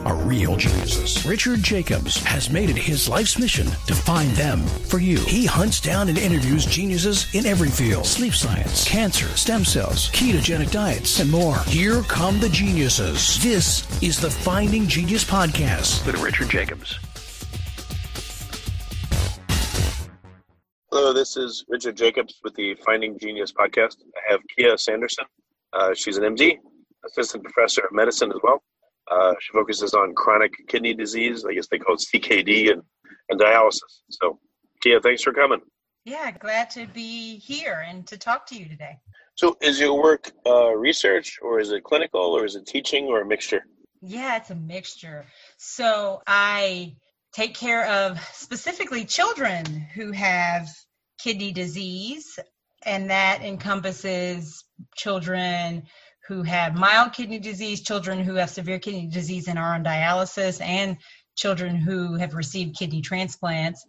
are real geniuses. Richard Jacobs has made it his life's mission to find them for you. He hunts down and interviews geniuses in every field sleep science, cancer, stem cells, ketogenic diets, and more. Here come the geniuses. This is the Finding Genius Podcast with Richard Jacobs. Hello, this is Richard Jacobs with the Finding Genius Podcast. I have Keia Sanderson. Uh, she's an MD, assistant professor of medicine as well. Uh, she focuses on chronic kidney disease. I guess they call it CKD and, and dialysis. So, Keia, thanks for coming. Yeah, glad to be here and to talk to you today. So, is your work uh, research or is it clinical or is it teaching or a mixture? Yeah, it's a mixture. So, I take care of specifically children who have kidney disease, and that encompasses children who have mild kidney disease, children who have severe kidney disease and are on dialysis, and children who have received kidney transplants.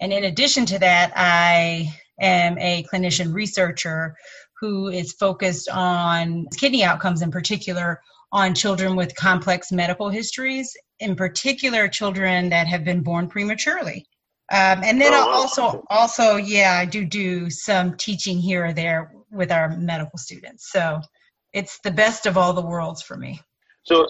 And in addition to that, I am a clinician researcher who is focused on kidney outcomes in particular on children with complex medical histories, in particular children that have been born prematurely. Um, and then oh, also, also, yeah, I do do some teaching here or there with our medical students. So it's the best of all the worlds for me. So,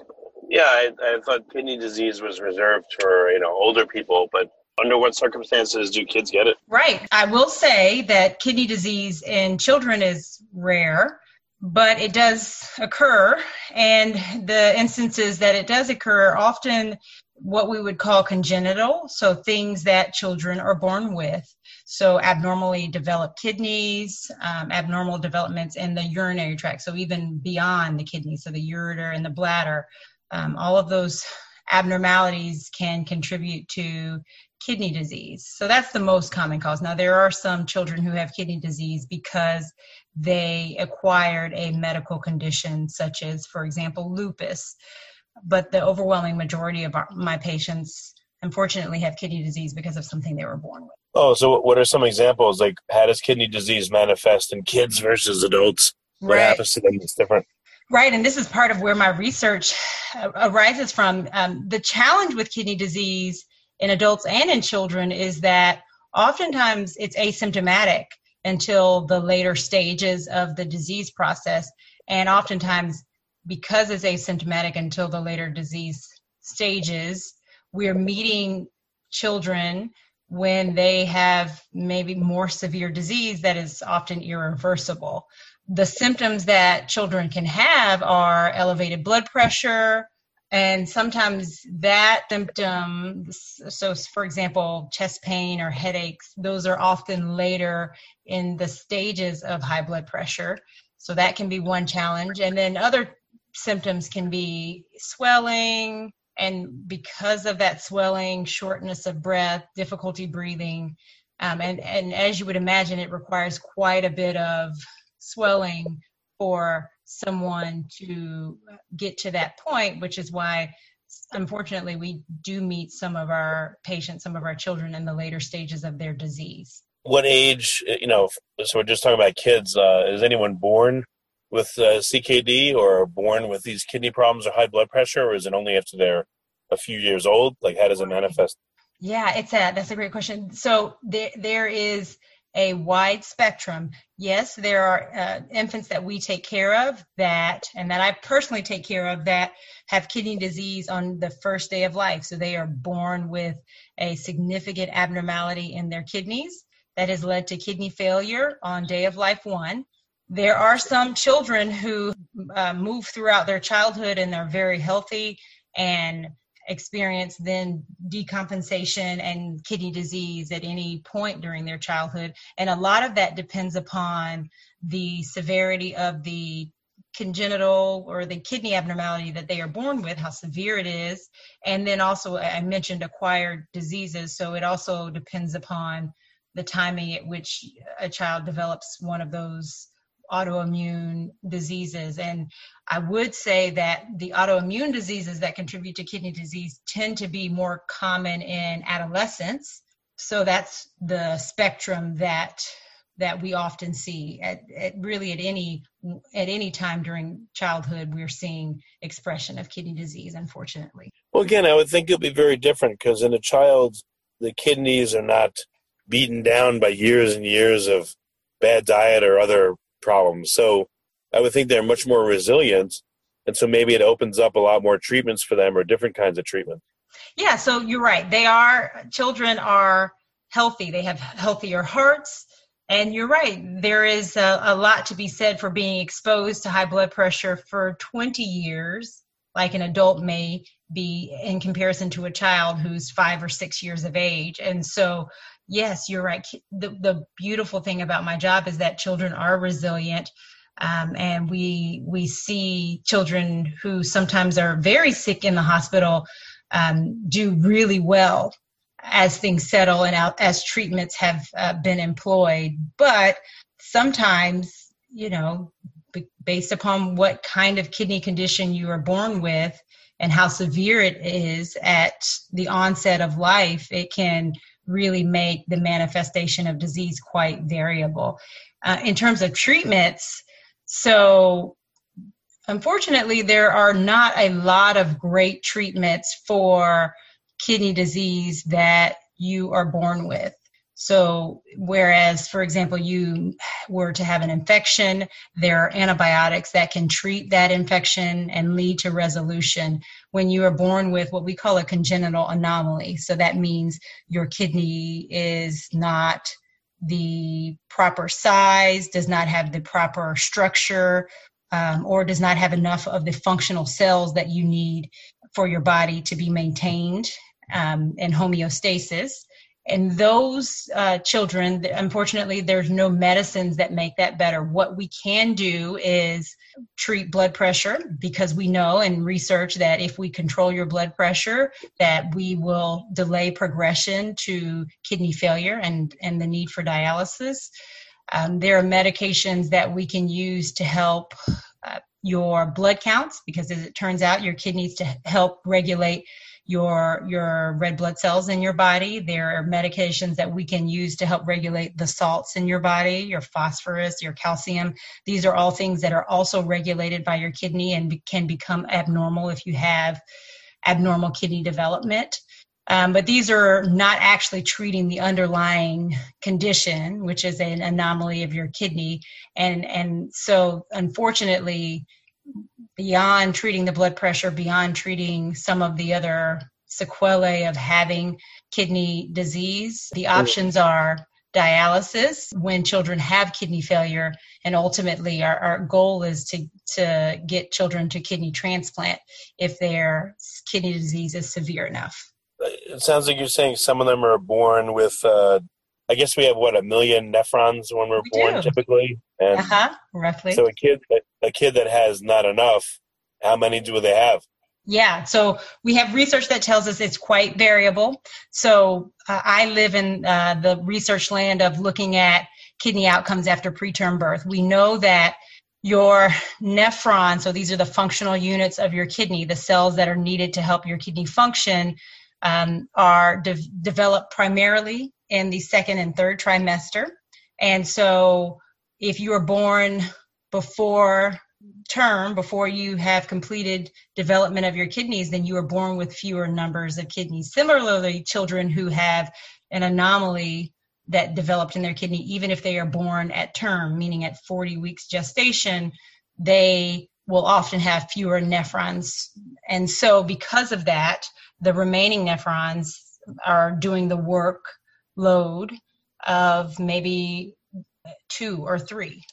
yeah, I, I thought kidney disease was reserved for you know older people, but under what circumstances do kids get it? Right. I will say that kidney disease in children is rare, but it does occur. And the instances that it does occur are often what we would call congenital, so things that children are born with. So, abnormally developed kidneys, um, abnormal developments in the urinary tract, so even beyond the kidneys, so the ureter and the bladder, um, all of those abnormalities can contribute to kidney disease. So, that's the most common cause. Now, there are some children who have kidney disease because they acquired a medical condition, such as, for example, lupus but the overwhelming majority of our, my patients unfortunately have kidney disease because of something they were born with. Oh, so what are some examples? Like, how does kidney disease manifest in kids versus adults? What right. happens to them It's different? Right, and this is part of where my research uh, arises from. Um, the challenge with kidney disease in adults and in children is that oftentimes it's asymptomatic until the later stages of the disease process, and oftentimes because it's asymptomatic until the later disease stages, we're meeting children when they have maybe more severe disease that is often irreversible. The symptoms that children can have are elevated blood pressure, and sometimes that symptom, so for example, chest pain or headaches, those are often later in the stages of high blood pressure. So that can be one challenge. And then other symptoms can be swelling, and because of that swelling, shortness of breath, difficulty breathing, um, and and as you would imagine, it requires quite a bit of swelling for someone to get to that point, which is why unfortunately we do meet some of our patients, some of our children in the later stages of their disease. What age, you know, so we're just talking about kids, uh, is anyone born with uh, CKD or born with these kidney problems or high blood pressure, or is it only after they're a few years old? Like, how does it manifest? Yeah, it's a that's a great question. So there there is a wide spectrum. Yes, there are uh, infants that we take care of that, and that I personally take care of that have kidney disease on the first day of life. So they are born with a significant abnormality in their kidneys that has led to kidney failure on day of life one. There are some children who uh, move throughout their childhood and they're very healthy and experience then decompensation and kidney disease at any point during their childhood. And a lot of that depends upon the severity of the congenital or the kidney abnormality that they are born with, how severe it is. And then also, I mentioned acquired diseases. So it also depends upon the timing at which a child develops one of those autoimmune diseases. And I would say that the autoimmune diseases that contribute to kidney disease tend to be more common in adolescence. So that's the spectrum that that we often see at, at, really at any at any time during childhood we're seeing expression of kidney disease unfortunately well again i would think it'll be very different because in a child the kidneys are not beaten down by years and years of bad diet or other problems so i would think they're much more resilient and so maybe it opens up a lot more treatments for them or different kinds of treatment. Yeah so you're right. They are children are healthy. They have healthier hearts and you're right, there is a, a, lot to be said for being exposed to high blood pressure for 20 years, like an adult may be in comparison to a child who's five or six years of age. And so, yes, you're right. The, the beautiful thing about my job is that children are resilient. Um, and we we see children who sometimes are very sick in the hospital um, do really well as things settle and out, as treatments have uh, been employed. But sometimes, you know, b- based upon what kind of kidney condition you are born with and how severe it is at the onset of life, it can really make the manifestation of disease quite variable. Uh, in terms of treatments, so unfortunately, there are not a lot of great treatments for kidney disease that you are born with. So, whereas, for example, you were to have an infection, there are antibiotics that can treat that infection and lead to resolution when you are born with what we call a congenital anomaly. So, that means your kidney is not the proper size, does not have the proper structure, um, or does not have enough of the functional cells that you need for your body to be maintained um, and homeostasis. And those uh, children, unfortunately, there's no medicines that make that better. What we can do is treat blood pressure because we know in research that if we control your blood pressure, that we will delay progression to kidney failure and, and the need for dialysis. Um, there are medications that we can use to help uh, your blood counts because, as it turns out, your kidneys to help regulate your your red blood cells in your body. There are medications that we can use to help regulate the salts in your body, your phosphorus, your calcium. These are all things that are also regulated by your kidney and can become abnormal if you have abnormal kidney development. Um, but these are not actually treating the underlying condition, which is an anomaly of your kidney. And and so unfortunately, beyond treating the blood pressure, beyond treating some of the other sequelae of having kidney disease, the options are dialysis when children have kidney failure and ultimately our, our goal is to, to get children to kidney transplant if their kidney disease is severe enough. It sounds like you're saying some of them are born with uh, I guess we have what a million nephrons when we're we born do. typically, and uh-huh, roughly. So a kid, a kid that has not enough, how many do they have? Yeah, so we have research that tells us it's quite variable. So uh, I live in uh, the research land of looking at kidney outcomes after preterm birth. We know that your nephron, so these are the functional units of your kidney, the cells that are needed to help your kidney function, um, are de- developed primarily in the second and third trimester. And so if you are born before term, before you have completed development of your kidneys, then you are born with fewer numbers of kidneys. Similarly, children who have an anomaly that developed in their kidney, even if they are born at term, meaning at 40 weeks gestation, they will often have fewer nephrons. And so, because of that, the remaining nephrons are doing the work load of maybe two or three.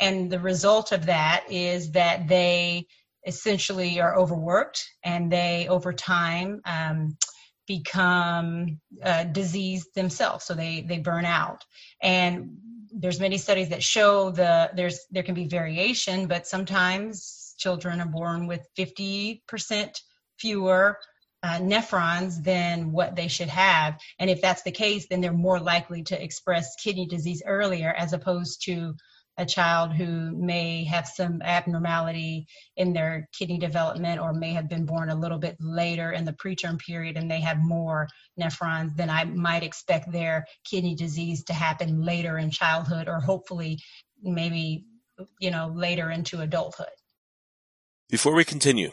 And the result of that is that they essentially are overworked and they, over time, um, become uh, diseased themselves. So they, they burn out. And there's many studies that show the there's there can be variation, but sometimes children are born with 50% fewer uh, nephrons than what they should have. And if that's the case, then they're more likely to express kidney disease earlier as opposed to a child who may have some abnormality in their kidney development or may have been born a little bit later in the preterm period and they have more nephrons, then I might expect their kidney disease to happen later in childhood or hopefully maybe you know later into adulthood. Before we continue,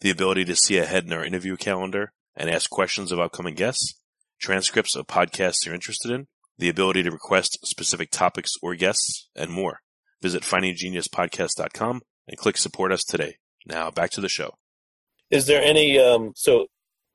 the ability to see ahead in our interview calendar and ask questions of upcoming guests, transcripts of podcasts you're interested in, the ability to request specific topics or guests, and more. Visit findinggeniuspodcast.com and click support us today. Now back to the show. Is there any, um, so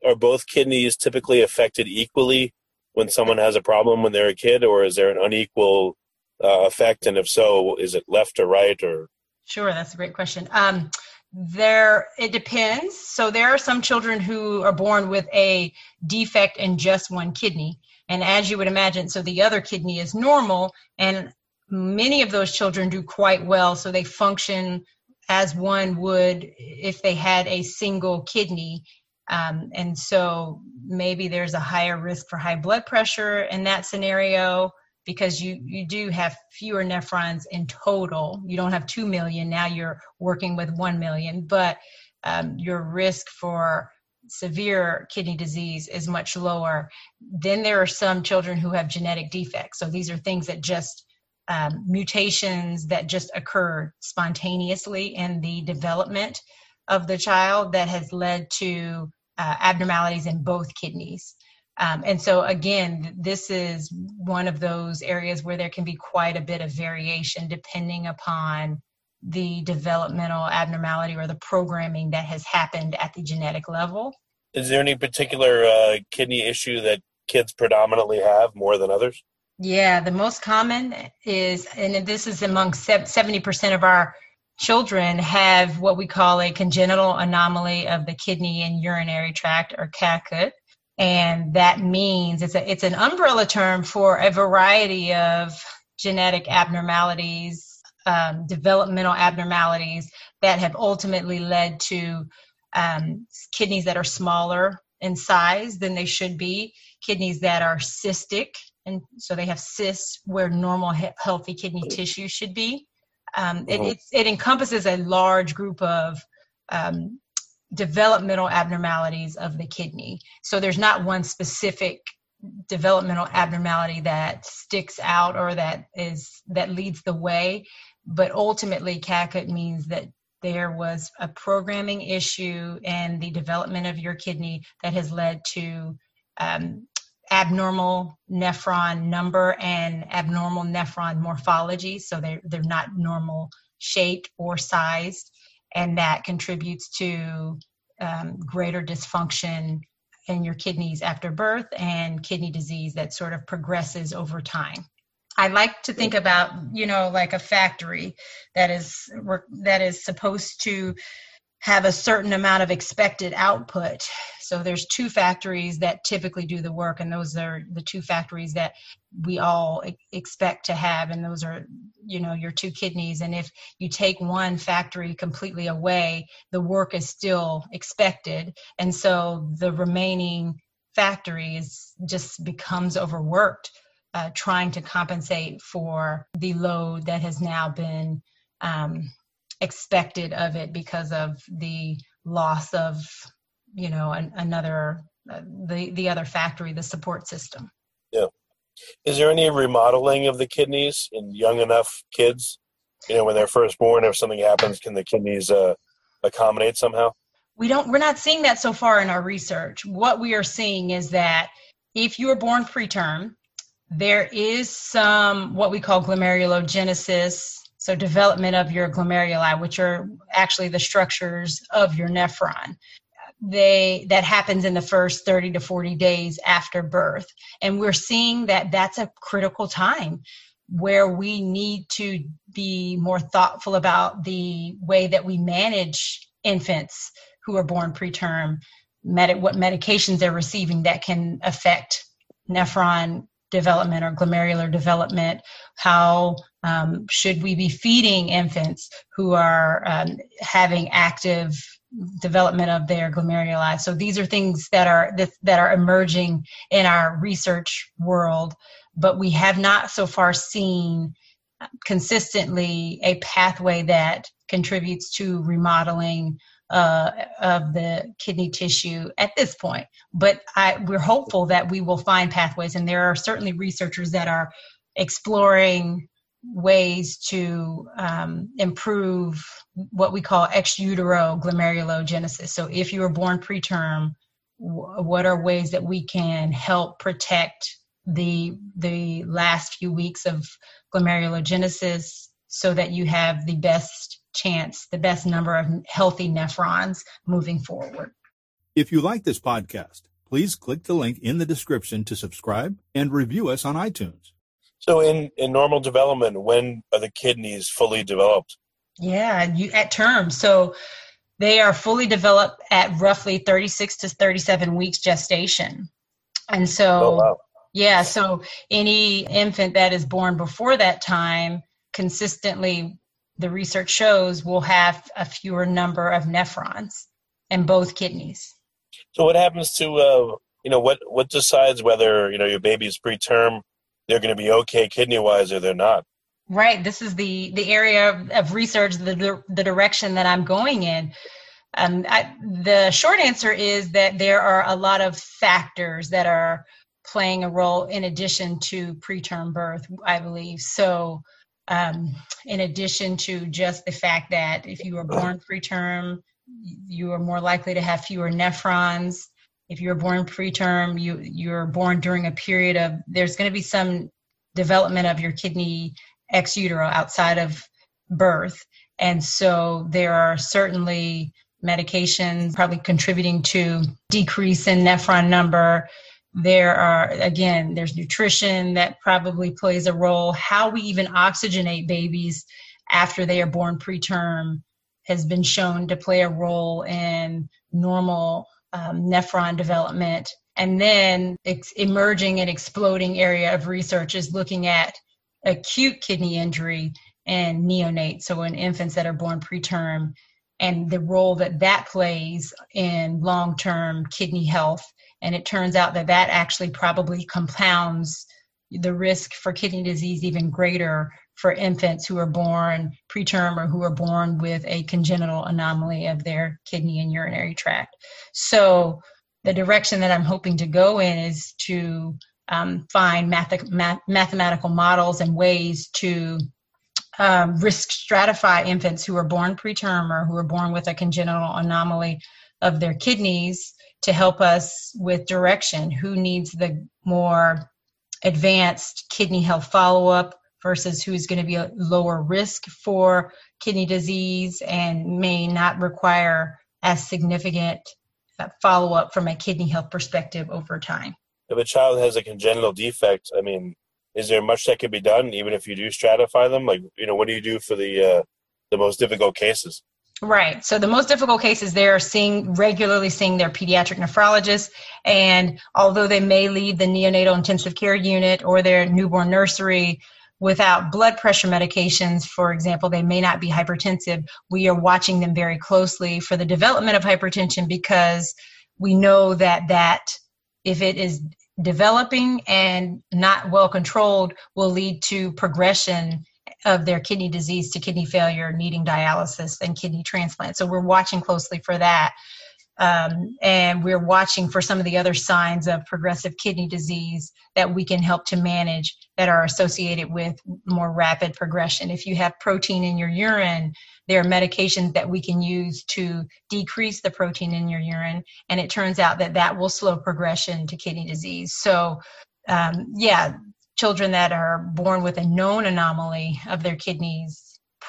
are both kidneys typically affected equally when someone has a problem when they're a kid, or is there an unequal uh, effect? And if so, is it left or right or? Sure, that's a great question. Um, there, it depends. So there are some children who are born with a defect in just one kidney. And as you would imagine, so the other kidney is normal, and many of those children do quite well. So they function as one would if they had a single kidney. Um, and so maybe there's a higher risk for high blood pressure in that scenario because you you do have fewer nephrons in total. You don't have two million now. You're working with one million, but um, your risk for severe kidney disease is much lower. Then there are some children who have genetic defects. So these are things that just um, mutations that just occur spontaneously in the development of the child that has led to uh, abnormalities in both kidneys. Um, and so, again, this is one of those areas where there can be quite a bit of variation depending upon the developmental abnormality or the programming that has happened at the genetic level. Is there any particular uh, kidney issue that kids predominantly have more than others? Yeah, the most common is, and this is among 70% of our children have what we call a congenital anomaly of the kidney and urinary tract or CAKUT and that means it's a it's an umbrella term for a variety of genetic abnormalities um, developmental abnormalities that have ultimately led to um, kidneys that are smaller in size than they should be kidneys that are cystic and so they have cysts where normal he- healthy kidney tissue should be. Um, it, it, encompasses a large group of um, developmental abnormalities of the kidney. So there's not one specific developmental abnormality that sticks out or that is that leads the way, but ultimately CAKUT means that there was a programming issue in the development of your kidney that has led to um, abnormal nephron number and abnormal nephron morphology. So they're, they're not normal shaped or sized and that contributes to um, greater dysfunction in your kidneys after birth and kidney disease that sort of progresses over time. I like to think about, you know, like a factory that is that is supposed to have a certain amount of expected output. So there's two factories that typically do the work, and those are the two factories that we all expect to have, and those are, you know, your two kidneys. And if you take one factory completely away, the work is still expected, and so the remaining factory is just becomes overworked, uh, trying to compensate for the load that has now been um, expected of it because of the loss of you know an, another uh, the the other factory the support system. Yeah. Is there any remodeling of the kidneys in young enough kids? You know when they're first born if something happens can the kidneys uh, accommodate somehow? We don't we're not seeing that so far in our research. What we are seeing is that if you were born preterm there is some what we call glomerulogenesis so development of your glomeruli, which are actually the structures of your nephron. They that happens in the first 30 to 40 days after birth. And we're seeing that that's a critical time where we need to be more thoughtful about the way that we manage infants who are born preterm, what medications they're receiving that can affect nephron development or glomerular development? How um, should we be feeding infants who are um, having active development of their glomeruli? So these are things that are that, are emerging in our research world, but we have not so far seen consistently a pathway that contributes to remodeling uh, of the kidney tissue at this point. But I, we're hopeful that we will find pathways, and there are certainly researchers that are exploring ways to um, improve what we call ex utero glomerulogenesis. So if you were born preterm, w- what are ways that we can help protect the the last few weeks of glomerulogenesis so that you have the best chance, the best number of healthy nephrons moving forward. If you like this podcast, please click the link in the description to subscribe and review us on iTunes. So, in, in normal development, when are the kidneys fully developed? Yeah, you, at term. So, they are fully developed at roughly 36 to 37 weeks gestation. And so, oh, wow. yeah, so any infant that is born before that time consistently the research shows will have a fewer number of nephrons in both kidneys. So what happens to uh, you know what what decides whether you know your baby is preterm, they're going to be okay kidney wise or they're not? Right. This is the the area of, of research, the the direction that I'm going in. Um, I, the short answer is that there are a lot of factors that are playing a role in addition to preterm birth. I believe so um, in addition to just the fact that if you were born preterm, you are more likely to have fewer nephrons. If you're born preterm, you you're born during a period of there's going to be some development of your kidney ex utero outside of birth, and so there are certainly medications probably contributing to decrease in nephron number. There are again there's nutrition that probably plays a role. How we even oxygenate babies after they are born preterm has been shown to play a role in normal um, nephron development. And then ex- emerging and exploding area of research is looking at acute kidney injury in neonates so in infants that are born preterm and the role that that plays in long-term kidney health. And it turns out that that actually probably compounds the risk for kidney disease even greater for infants who are born preterm or who are born with a congenital anomaly of their kidney and urinary tract. So, the direction that I'm hoping to go in is to um, find math- math- mathematical models and ways to um, risk stratify infants who are born preterm or who are born with a congenital anomaly of their kidneys to help us with direction who needs the more advanced kidney health follow up versus who's going to be a lower risk for kidney disease and may not require as significant uh, follow up from a kidney health perspective over time. If a child has a congenital defect, I mean, is there much that can be done even if you do stratify them? Like, you know, what do you do for the uh, the most difficult cases? Right. So the most difficult cases they're seeing regularly seeing their pediatric nephrologist, and although they may leave the neonatal intensive care unit or their newborn nursery without blood pressure medications, for example, they may not be hypertensive. We are watching them very closely for the development of hypertension because we know that that if it is developing and not well controlled will lead to progression of their kidney disease to kidney failure, needing dialysis and kidney transplant. So we're watching closely for that. Um, and we're watching for some of the other signs of progressive kidney disease that we can help to manage that are associated with more rapid progression. If you have protein in your urine, there are medications that we can use to decrease the protein in your urine, and it turns out that that will slow progression to kidney disease. So, um, yeah, children that are born with a known anomaly of their kidneys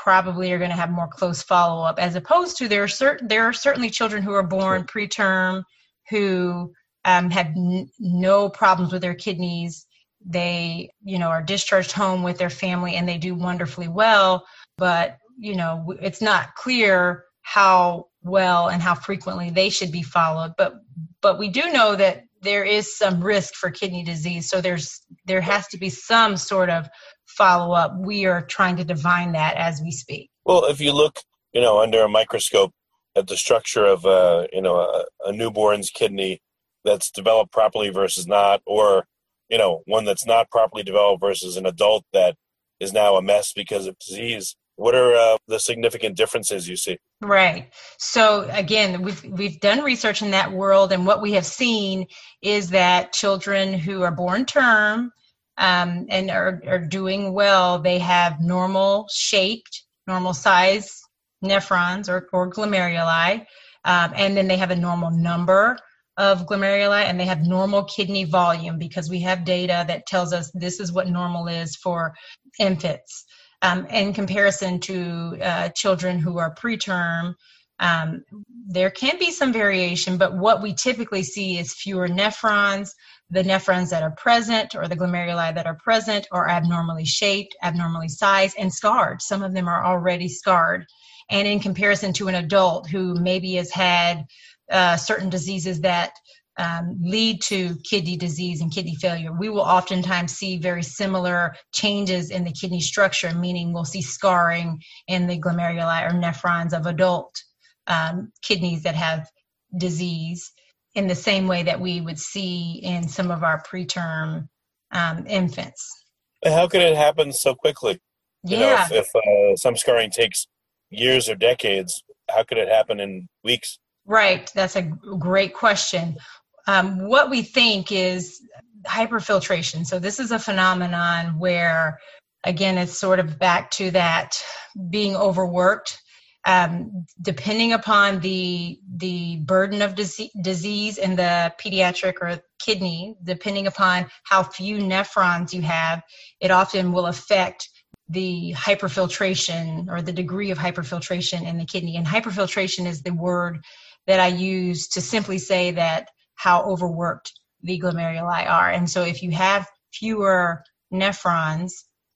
probably are going to have more close follow up as opposed to there are certain there are certainly children who are born preterm who um, have n- no problems with their kidneys. They you know are discharged home with their family and they do wonderfully well but you know it's not clear how well and how frequently they should be followed but but we do know that there is some risk for kidney disease so there's there has to be some sort of follow up we are trying to divine that as we speak. Well if you look you know under a microscope at the structure of a you know a, a newborn's kidney that's developed properly versus not or you know one that's not properly developed versus an adult that is now a mess because of disease what are uh, the significant differences you see? Right. So again we've we've done research in that world and what we have seen is that children who are born term um, and are, are doing well they have normal shaped normal size nephrons or, or glomeruli um, and then they have a normal number of glomeruli and they have normal kidney volume because we have data that tells us this is what normal is for infants. Um, in comparison to uh, children who are preterm um, there can be some variation but what we typically see is fewer nephrons the nephrons that are present or the glomeruli that are present are abnormally shaped abnormally sized and scarred. Some of them are already scarred. And in comparison to an adult who maybe has had uh, certain diseases that um, lead to kidney disease and kidney failure, we will oftentimes see very similar changes in the kidney structure, meaning we'll see scarring in the glomeruli or nephrons of adult um, kidneys that have disease in the same way that we would see in some of our preterm um, infants. How could it happen so quickly? You yeah. Know, if, if uh, some scarring takes years or decades, how could it happen in weeks? Right, that's a great question. Um, what we think is hyperfiltration. So, this is a phenomenon where, again, it's sort of back to that being overworked. Um, depending upon the the burden of disease, disease in the pediatric or kidney, depending upon how few nephrons you have, it often will affect the hyperfiltration or the degree of hyperfiltration in the kidney. And hyperfiltration is the word that I use to simply say that how overworked the glomeruli are. And so if you have fewer nephrons,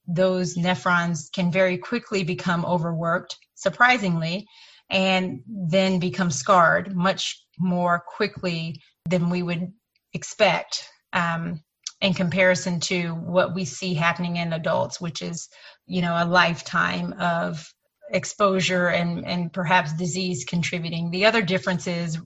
those nephrons can very quickly become overworked, surprisingly, and then become scarred much more quickly than we would expect um, in comparison to what we see happening in adults, which is, you know, a lifetime of exposure and, and perhaps disease contributing. The other difference is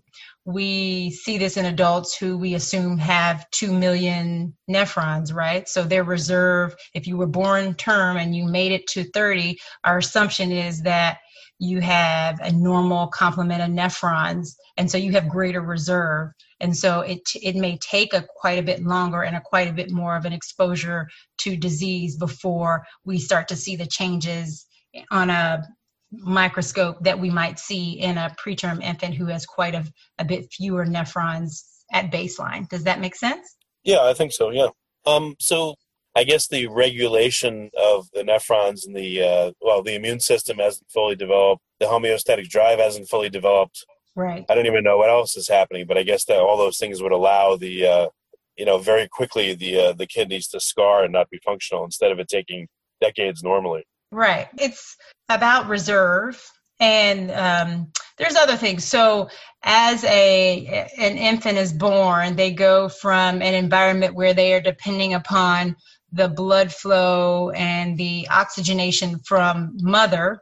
we see this in adults who we assume have 2 million nephrons, right? So their reserve, if you were born term and you made it to 30, our assumption is that you have a normal complement of nephrons, and so you have greater reserve. And so it, it may take a quite a bit longer and a quite a bit more of an exposure to disease before we start to see the changes on a microscope that we might see in a preterm infant who has quite a, a bit fewer nephrons at baseline. Does that make sense? Yeah, I think so. Yeah. Um, so I guess the regulation of the nephrons and the uh, well, the immune system hasn't fully developed. The homeostatic drive hasn't fully developed. Right. I don't even know what else is happening, but I guess that all those things would allow the uh, you know very quickly the uh, the kidneys to scar and not be functional instead of it taking decades normally. Right. It's about reserve and um, there's other things. So as a an infant is born they go from an environment where they are depending upon the blood flow and the oxygenation from mother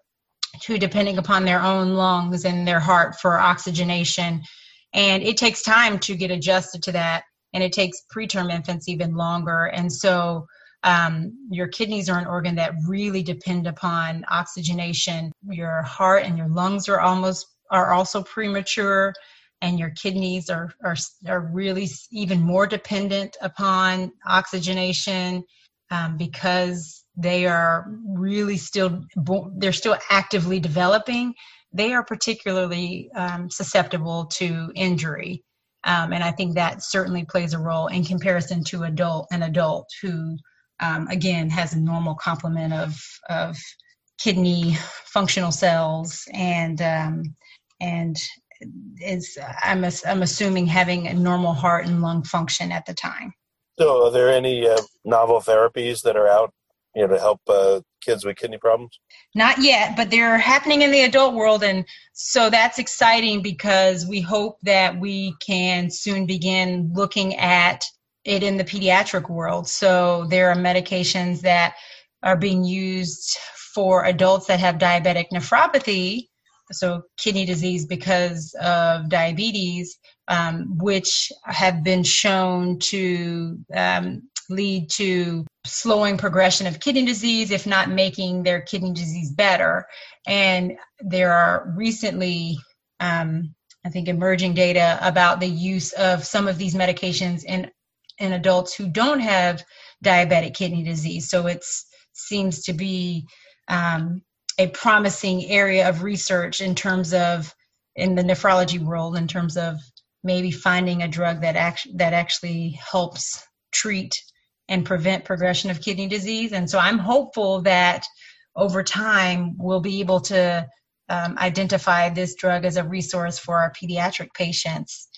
to depending upon their own lungs and their heart for oxygenation. And it takes time to get adjusted to that and it takes preterm infants even longer. And so um, your kidneys are an organ that really depend upon oxygenation. Your heart and your lungs are almost are also premature, and your kidneys are are, are really even more dependent upon oxygenation um, because they are really still they're still actively developing. They are particularly um, susceptible to injury. Um, and I think that certainly plays a role in comparison to adult an adult who um, again has a normal complement of of kidney functional cells and um, and is I'm I'm assuming having a normal heart and lung function at the time. So, are there any uh, novel therapies that are out, you know, to help uh, kids with kidney problems? Not yet, but they're happening in the adult world, and so that's exciting because we hope that we can soon begin looking at it in the pediatric world. So there are medications that are being used for adults that have diabetic nephropathy, so kidney disease because of diabetes, um, which have been shown to um, lead to slowing progression of kidney disease, if not making their kidney disease better. And there are recently, um, I think, emerging data about the use of some of these medications in in adults who don't have diabetic kidney disease. So it seems to be um, a promising area of research in terms of in the nephrology world in terms of maybe finding a drug that act- that actually helps treat and prevent progression of kidney disease. And so I'm hopeful that over time we'll be able to um, identify this drug as a resource for our pediatric patients.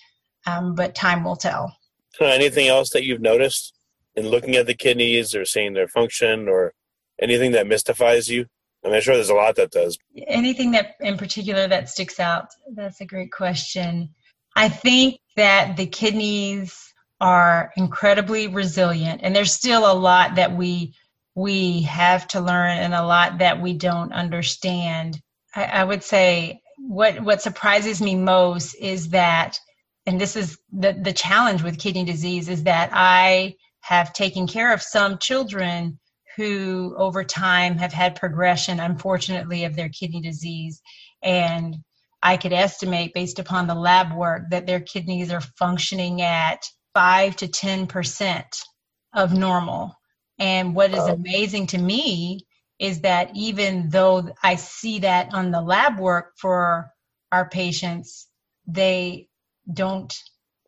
Um, but time will tell. Anything else that you've noticed in looking at the kidneys or seeing their function or anything that mystifies you? I mean, I'm sure there's a lot that does. Anything that in particular that sticks out? That's a great question. I think that the kidneys are incredibly resilient and there's still a lot that we we have to learn and a lot that we don't understand. I, I would say what what surprises me most is that and this is the the challenge with kidney disease is that I have taken care of some children who over time have had progression unfortunately of their kidney disease and I could estimate based upon the lab work that their kidneys are functioning at 5 to 10% of normal. And what is amazing to me is that even though I see that on the lab work for our patients, they don't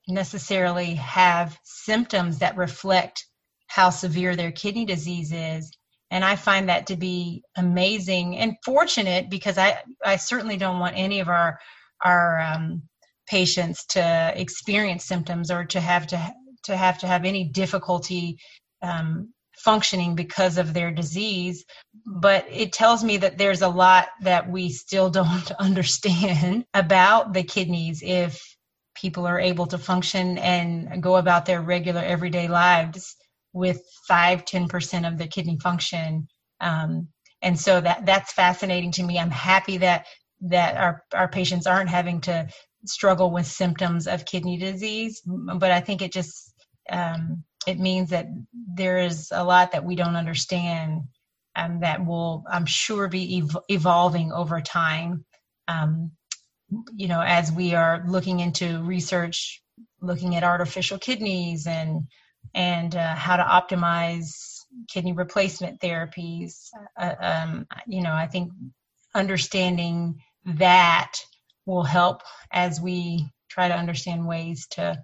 necessarily have symptoms that reflect how severe their kidney disease is. And i find that to be amazing and fortunate because i i certainly don't want any of our our um, patients to experience symptoms or to have to to have to have any difficulty um, functioning because of their disease. But it tells me that there's a lot that we still don't understand about the kidneys if people are able to function and go about their regular everyday lives with 5 10% of the kidney function. Um, and so that that's fascinating to me. I'm happy that that our, our patients aren't having to struggle with symptoms of kidney disease but i think it just um, it means that there is a lot that we don't understand um, that will i'm sure be ev- evolving over time. Um, you know as we are looking into research looking at artificial kidneys and and uh, how to optimize kidney replacement therapies. Uh, um, you know, I think understanding that will help as we try to understand ways to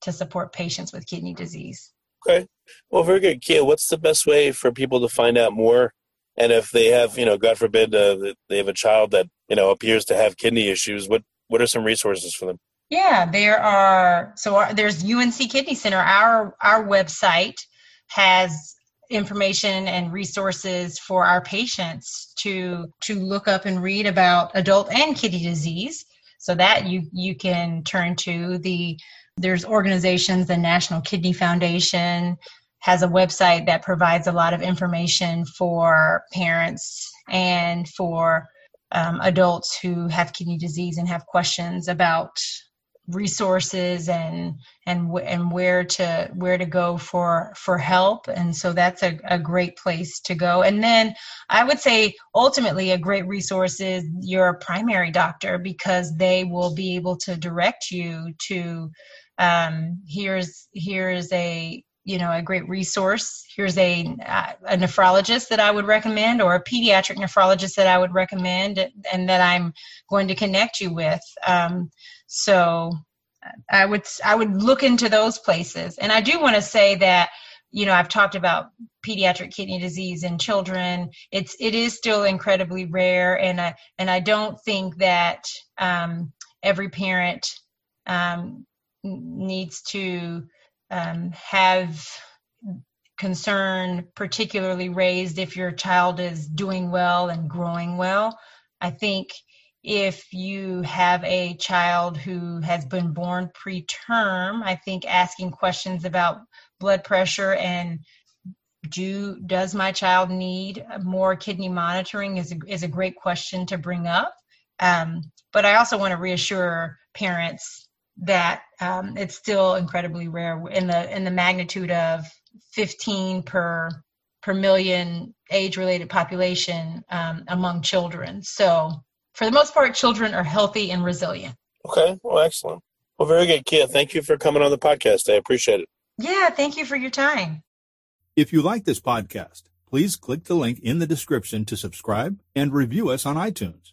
to support patients with kidney disease. Okay. Well, very good. Keia, what's the best way for people to find out more? And if they have, you know, God forbid, uh, they have a child that, you know, appears to have kidney issues, what, what are some resources for them? Yeah, there are. So our, there's UNC Kidney Center. Our our website has information and resources for our patients to to look up and read about adult and kidney disease. So that you you can turn to the there's organizations. The National Kidney Foundation has a website that provides a lot of information for parents and for um, adults who have kidney disease and have questions about resources and and and where to where to go for for help. And so that's a, a great place to go. And then i would say ultimately a great resource is your primary doctor because they will be able to direct you to um, here's here's a you know a great resource here's a a nephrologist that i would recommend or a pediatric nephrologist that i would recommend and that i'm going to connect you with um, so I would I would look into those places. And I do want to say that you know I've talked about pediatric kidney disease in children. It's it is still incredibly rare, and I and I don't think that um, every parent um, needs to um, have concern particularly raised if your child is doing well and growing well. I think if you have a child who has been born preterm, I think asking questions about blood pressure and do does my child need more kidney monitoring is a, is a great question to bring up. Um, but I also want to reassure parents that um, it's still incredibly rare in the in the magnitude of 15 per per million age-related population um, among children. So, for the most part, children are healthy and resilient. Okay, well, excellent. Well, very good, Keia. Thank you for coming on the podcast. I appreciate it. Yeah, thank you for your time. If you like this podcast, please click the link in the description to subscribe and review us on iTunes.